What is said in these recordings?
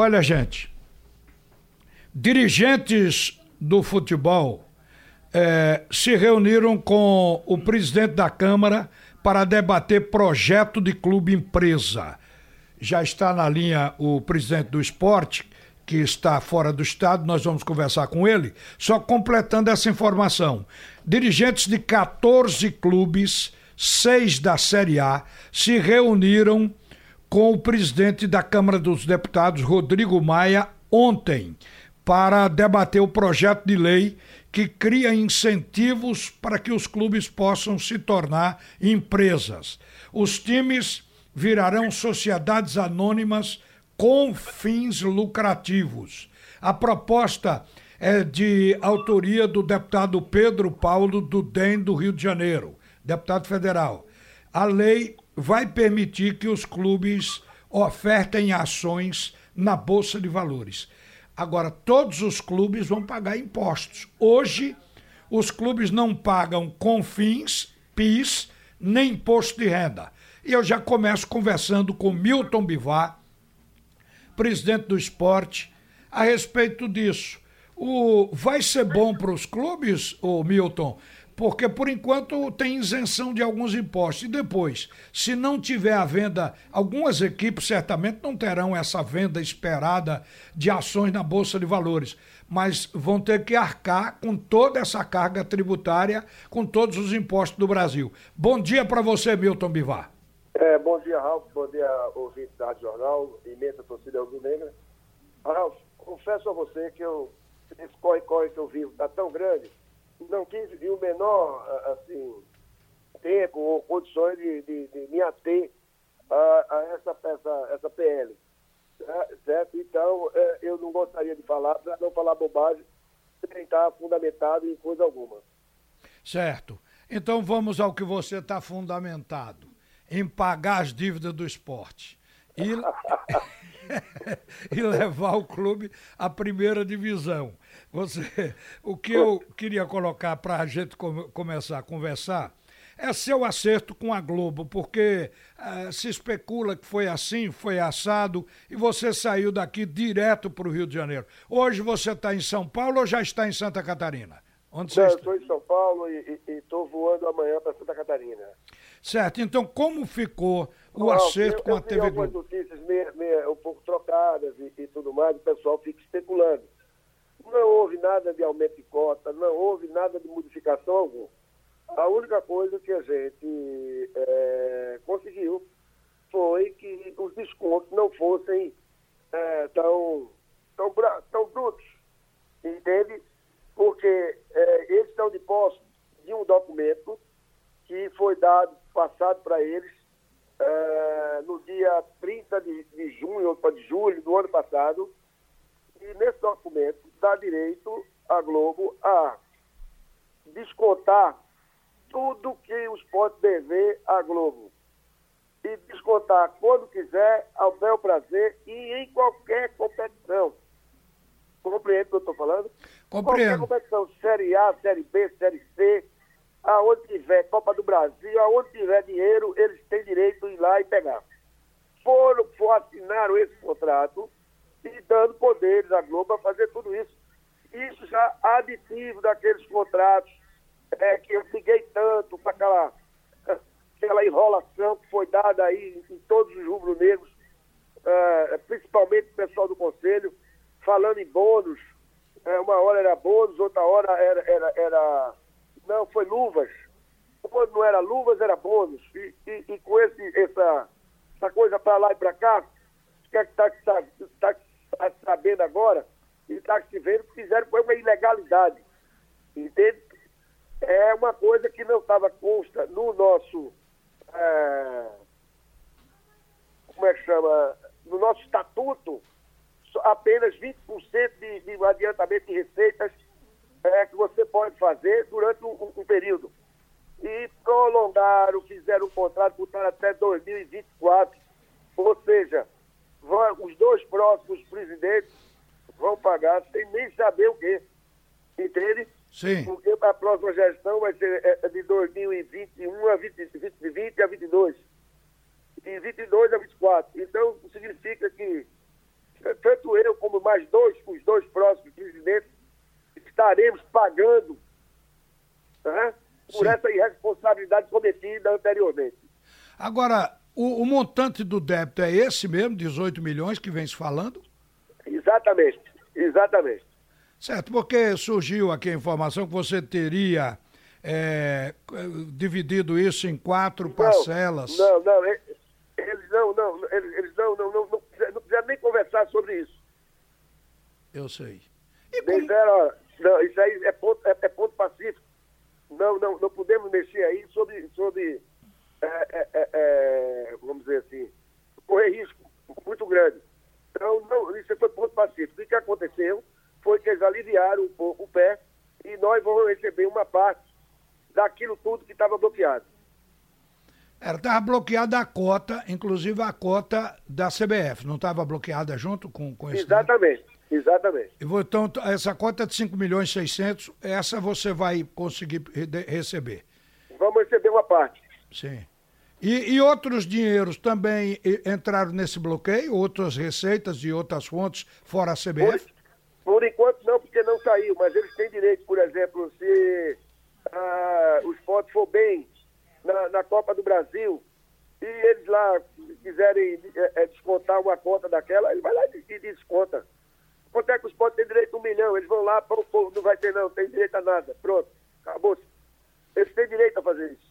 Olha, gente, dirigentes do futebol é, se reuniram com o presidente da Câmara para debater projeto de clube empresa. Já está na linha o presidente do esporte, que está fora do estado, nós vamos conversar com ele. Só completando essa informação: dirigentes de 14 clubes, seis da Série A, se reuniram com o presidente da Câmara dos Deputados, Rodrigo Maia, ontem, para debater o projeto de lei que cria incentivos para que os clubes possam se tornar empresas. Os times virarão sociedades anônimas com fins lucrativos. A proposta é de autoria do deputado Pedro Paulo do DEM do Rio de Janeiro, deputado federal. A lei vai permitir que os clubes ofertem ações na Bolsa de Valores. Agora, todos os clubes vão pagar impostos. Hoje, os clubes não pagam CONFINS, PIS, nem imposto de renda. E eu já começo conversando com Milton Bivar, presidente do esporte, a respeito disso. O, vai ser bom para os clubes, o Milton, porque por enquanto tem isenção de alguns impostos. E depois, se não tiver a venda, algumas equipes certamente não terão essa venda esperada de ações na Bolsa de Valores, mas vão ter que arcar com toda essa carga tributária, com todos os impostos do Brasil. Bom dia para você, Milton Bivar. É, bom dia, Ralf. Bom dia, ouvinte da Jornal, imensa torcida rubro-negra. Ralf, confesso a você que eu, esse corre-corre que eu vivo está tão grande não tive o menor assim, tempo ou condições de, de, de me ater a, a essa, essa, essa PL. Certo? Então, é, eu não gostaria de falar, para não falar bobagem, sem estar fundamentado em coisa alguma. Certo. Então vamos ao que você está fundamentado, em pagar as dívidas do esporte. E, e levar o clube à primeira divisão. Você, o que eu queria colocar para a gente começar a conversar é seu acerto com a Globo, porque uh, se especula que foi assim, foi assado, e você saiu daqui direto para o Rio de Janeiro. Hoje você está em São Paulo ou já está em Santa Catarina? Onde Não, eu estou em São Paulo e estou voando amanhã para Santa Catarina. Certo, então como ficou o Não, acerto eu, com eu a TV Globo? algumas notícias meio, meio, um pouco trocadas e, e tudo mais, o pessoal fica especulando. Não houve nada de aumento de cota, não houve nada de modificação alguma. A única coisa que a gente é, conseguiu foi que os descontos não fossem é, tão, tão, tão brutos, entende? Porque é, eles estão de posse de um documento que foi dado, passado para eles é, no dia 30 de, de junho ou de julho do ano passado, e nesse documento dá direito à Globo a descontar tudo que os pode dever à Globo. E descontar quando quiser, ao bel prazer e em qualquer competição. Compreende o que eu estou falando? Compreendo. Qualquer competição, Série A, Série B, Série C, aonde tiver Copa do Brasil, aonde tiver dinheiro, eles têm direito de ir lá e pegar. Foram, foram assinaram esse contrato e dando poderes à Globo a fazer tudo isso. Isso já aditivo daqueles contratos é, que eu liguei tanto para aquela, aquela enrolação que foi dada aí em todos os rubro-negros, é, principalmente o pessoal do Conselho, falando em bônus. É, uma hora era bônus, outra hora era, era, era não, foi luvas. Quando não era luvas, era bônus. E, e, e com esse, essa, essa coisa para lá e para cá, o que é que está tá, tá, tá sabendo agora e está se vendo que fizeram foi uma ilegalidade. Entende? É uma coisa que não estava consta no nosso. É, como é que chama? No nosso estatuto, apenas 20% de, de adiantamento de receitas é, que você pode fazer durante um, um período. E prolongaram, fizeram um contrato, botaram até 2024. Ou seja, vão, os dois próximos presidentes vão pagar sem nem saber o quê. Entende? Sim. Porque a próxima gestão vai ser é, é de 2021 a 20, 2020 a 22. E 22 a 24. Então, significa que tanto eu como mais dois, os dois próximos presidentes, estaremos pagando né, por Sim. essa irresponsabilidade cometida anteriormente. Agora, o, o, montante do débito é esse mesmo, 18 milhões que vem se falando? Exatamente, exatamente. Certo, porque surgiu aqui a informação que você teria é, dividido isso em quatro não, parcelas. Não, não, eles não, não, eles, eles não, não, não, não, não quiseram nem conversar sobre isso. Eu sei. E como... Disseram, não, isso aí é ponto, é, é, ponto pacífico. Não, não, não podemos mexer aí sobre, sobre é, é, é, é vamos dizer assim, correr risco muito grande. Então, não, isso foi ponto pacífico. O que aconteceu foi que eles aliviaram um pouco o pé e nós vamos receber uma parte daquilo tudo que estava bloqueado. Era, estava bloqueada a cota, inclusive a cota da CBF, não estava bloqueada junto com, com esse... Exatamente, exatamente. Então, essa cota de 5 milhões e 600, essa você vai conseguir receber? Vamos receber uma parte. Sim. E, e, outros dinheiros também entraram nesse bloqueio? Outras receitas de outras fontes fora a CBF? Por, por enquanto não, porque não saiu, mas eles têm direito, por exemplo, se ah, o esporte for bem na, na, Copa do Brasil e eles lá quiserem é, é, descontar uma conta daquela, ele vai lá e, e desconta. Quanto é que o esporte tem direito a um milhão? Eles vão lá, pô, pô, não vai ter não, tem direito a nada. Pronto, acabou. Eles têm direito a fazer isso.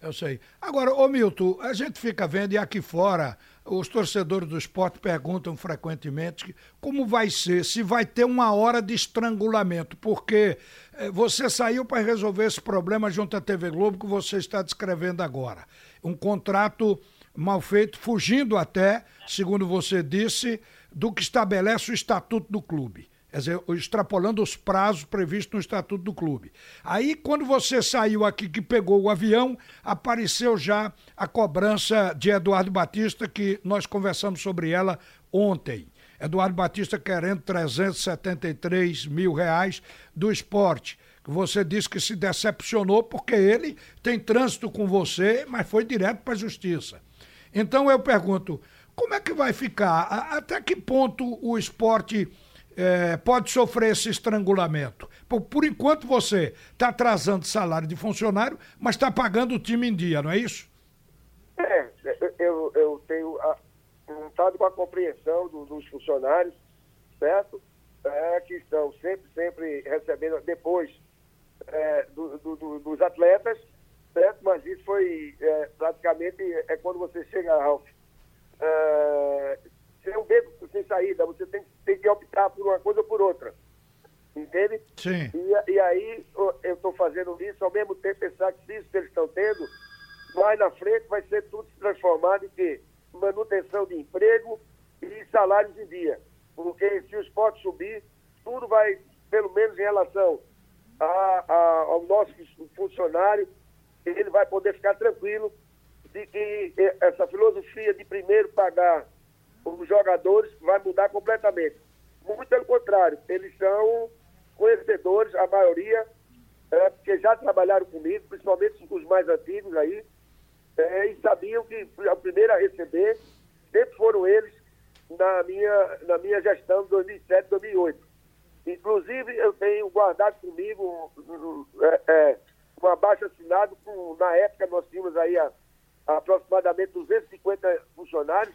Eu sei. Agora, ô Milton, a gente fica vendo e aqui fora os torcedores do esporte perguntam frequentemente como vai ser, se vai ter uma hora de estrangulamento, porque eh, você saiu para resolver esse problema junto à TV Globo que você está descrevendo agora. Um contrato mal feito, fugindo até, segundo você disse, do que estabelece o estatuto do clube quer dizer, extrapolando os prazos previstos no Estatuto do Clube. Aí, quando você saiu aqui, que pegou o avião, apareceu já a cobrança de Eduardo Batista, que nós conversamos sobre ela ontem. Eduardo Batista querendo 373 mil reais do esporte. Você disse que se decepcionou porque ele tem trânsito com você, mas foi direto para a justiça. Então eu pergunto, como é que vai ficar? Até que ponto o esporte é, pode sofrer esse estrangulamento. Por, por enquanto você está atrasando salário de funcionário, mas está pagando o time em dia, não é isso? É, eu, eu tenho montado com a compreensão do, dos funcionários, certo? É, que estão sempre, sempre recebendo depois é, do, do, dos atletas, certo? Mas isso foi é, praticamente é quando você chega, Ralf, é, ser um beco sem saída, você tem, tem que optar por uma coisa ou por outra. Entende? Sim. E, e aí eu estou fazendo isso, ao mesmo tempo pensar que isso que eles estão tendo, mais na frente vai ser tudo transformado em quê? Manutenção de emprego e salários em dia. Porque se o esporte subir, tudo vai, pelo menos em relação a, a, ao nosso funcionário, ele vai poder ficar tranquilo de que essa filosofia de primeiro pagar os jogadores vai mudar completamente. Muito pelo contrário, eles são conhecedores, a maioria, é, porque já trabalharam comigo, principalmente os mais antigos aí, é, e sabiam que a primeira a receber sempre foram eles na minha, na minha gestão de 2007, 2008. Inclusive, eu tenho guardado comigo é, é, um assinado, com, na época nós tínhamos aí a aproximadamente 250 funcionários,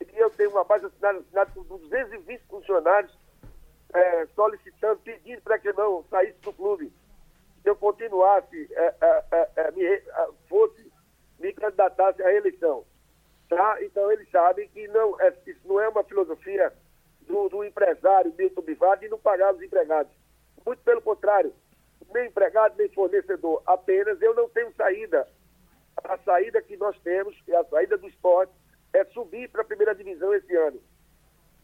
e eu tenho uma base assinada, assinada com 220 funcionários é, solicitando, pedindo para que não saísse do clube. Se eu continuasse, é, é, é, é me, fosse, me candidatasse à eleição. Tá? Então eles sabem que não, isso não é uma filosofia do, do empresário Milton Bivar de não pagar os empregados. Muito pelo contrário, nem empregado, nem fornecedor. Apenas eu não tenho saída. A saída que nós temos, a saída do esporte, é subir para a primeira divisão esse ano.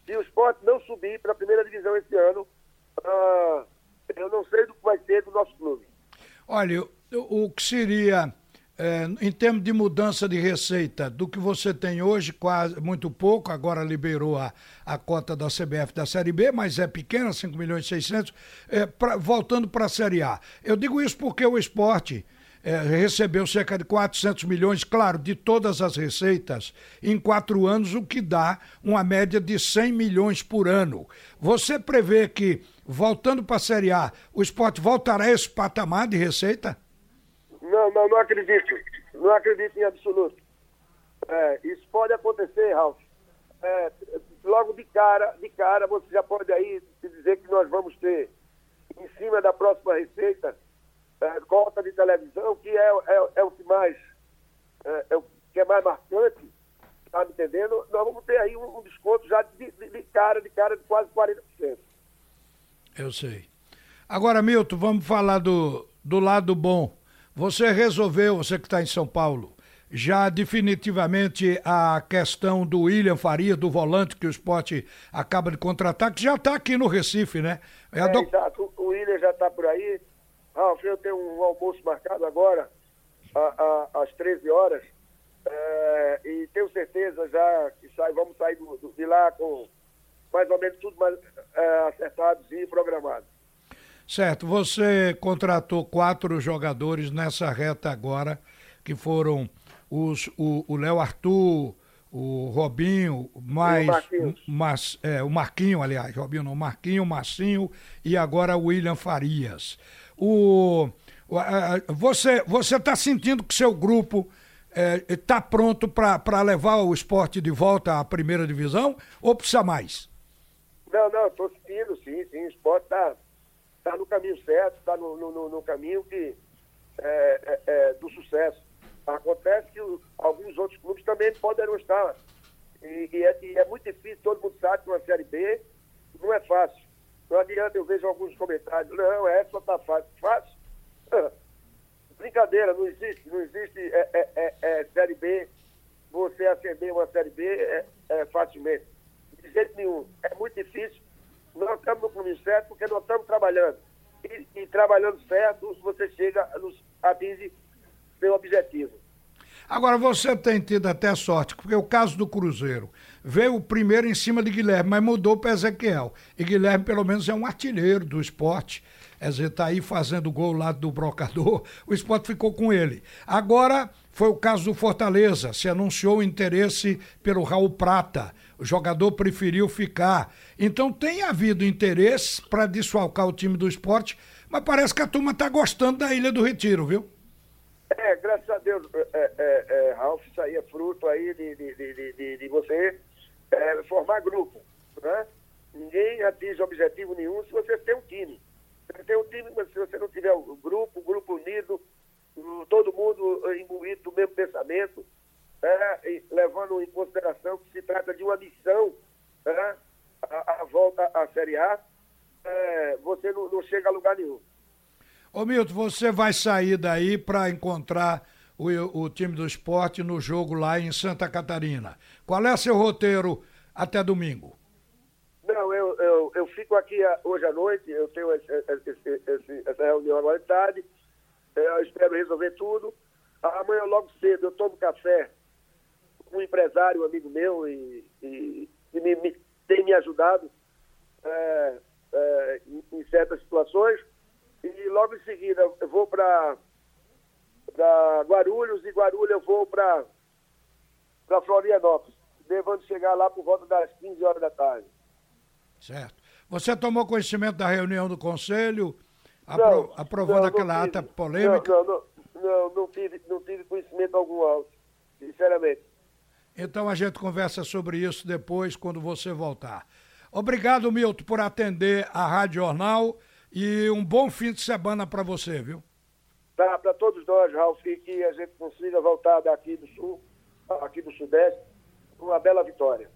Se o esporte não subir para a primeira divisão esse ano, uh, eu não sei do que vai ser do nosso clube. Olha, o, o que seria, é, em termos de mudança de receita, do que você tem hoje, quase muito pouco, agora liberou a, a cota da CBF da Série B, mas é pequena, 5 milhões e 600, é, pra, voltando para a Série A. Eu digo isso porque o esporte é, recebeu cerca de 400 milhões, claro, de todas as receitas, em quatro anos, o que dá uma média de 100 milhões por ano. Você prevê que, voltando para a Série A, o esporte voltará a esse patamar de receita? Não, não, não acredito. Não acredito em absoluto. É, isso pode acontecer, Ralf. É, logo de cara, de cara, você já pode aí dizer que nós vamos ter, em cima da próxima receita, é, cota de televisão, que é, é, é o que mais é, é, o que é mais marcante, tá me entendendo? Nós vamos ter aí um, um desconto já de, de, de, cara, de cara de quase 40%. Eu sei. Agora, Milton, vamos falar do, do lado bom. Você resolveu, você que está em São Paulo, já definitivamente a questão do William Faria, do volante que o esporte acaba de contratar, que já está aqui no Recife, né? É, é do... exato. O William já está por aí. Ralf, eu tenho um almoço marcado agora, a, a, às 13 horas, é, e tenho certeza já que sai, vamos sair do, do, de lá com mais ou menos tudo mais, é, acertado e programado. Certo, você contratou quatro jogadores nessa reta agora, que foram os, o Léo Arthur, o Robinho, mais. O, mas, é, o Marquinho, aliás, Robinho não, Marquinho, Marcinho e agora o William Farias. O, você você está sentindo que seu grupo está é, pronto para levar o esporte de volta à primeira divisão ou precisa mais? Não, não, estou sentindo, sim, sim. O esporte está tá no caminho certo, está no, no, no, caminho que, é, é, é do sucesso. Acontece que alguns outros clubes também poderão estar. E, e, é, e, é, muito difícil, todo mundo sabe que uma Série B não é fácil. Não adianta, eu vejo alguns comentários, não, essa tá fácil. Fácil? Brincadeira, não existe, não existe é, é, é, é Série B, você acender uma Série B é, facilmente. De jeito nenhum. É muito difícil. Nós estamos no caminho certo porque nós estamos trabalhando. E, e trabalhando certo, você chega, nos atinge seu objetivo. Agora, você tem tido até sorte, porque o caso do Cruzeiro veio o primeiro em cima de Guilherme, mas mudou para Ezequiel. E Guilherme, pelo menos, é um artilheiro do esporte. Quer dizer, está aí fazendo gol lá do brocador, o esporte ficou com ele. Agora, foi o caso do Fortaleza, se anunciou interesse pelo Raul Prata. O jogador preferiu ficar. Então tem havido interesse para desfalcar o time do esporte, mas parece que a turma está gostando da Ilha do Retiro, viu? É, graças a Deus, é, é, é, Ralf, isso aí é fruto aí de, de, de, de, de você é, formar grupo, né? Ninguém atinge objetivo nenhum se você tem um time. Você tem um time, mas se você não tiver um grupo, um grupo unido, todo mundo imbuído do mesmo pensamento, é, levando em consideração que se trata de uma missão, né? a, a, volta à Série A, é, você não, não chega a lugar nenhum. Ô Milton, você vai sair daí para encontrar o, o time do esporte no jogo lá em Santa Catarina. Qual é seu roteiro até domingo? Não, eu, eu, eu fico aqui hoje à noite, eu tenho esse, esse, esse, essa reunião agora de tarde, eu espero resolver tudo. Amanhã logo cedo eu tomo café com um empresário, um amigo meu, e, e, e me, me, tem me ajudado é, é, em, em certas situações. E logo em seguida eu vou para Guarulhos e Guarulhos eu vou para Florianópolis, devendo chegar lá por volta das 15 horas da tarde. Certo. Você tomou conhecimento da reunião do Conselho, apro não, aprovando não, aquela ata polêmica? Não, não, não, não, tive, não tive conhecimento algum, sinceramente. Então a gente conversa sobre isso depois, quando você voltar. Obrigado, Milton, por atender a Rádio Jornal e um bom fim de semana para você, viu? Para todos nós, Ralf, que a gente consiga voltar daqui do sul, aqui do sudeste, com uma bela vitória.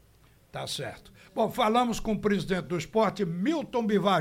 Tá certo. Bom, falamos com o presidente do esporte, Milton Bivage.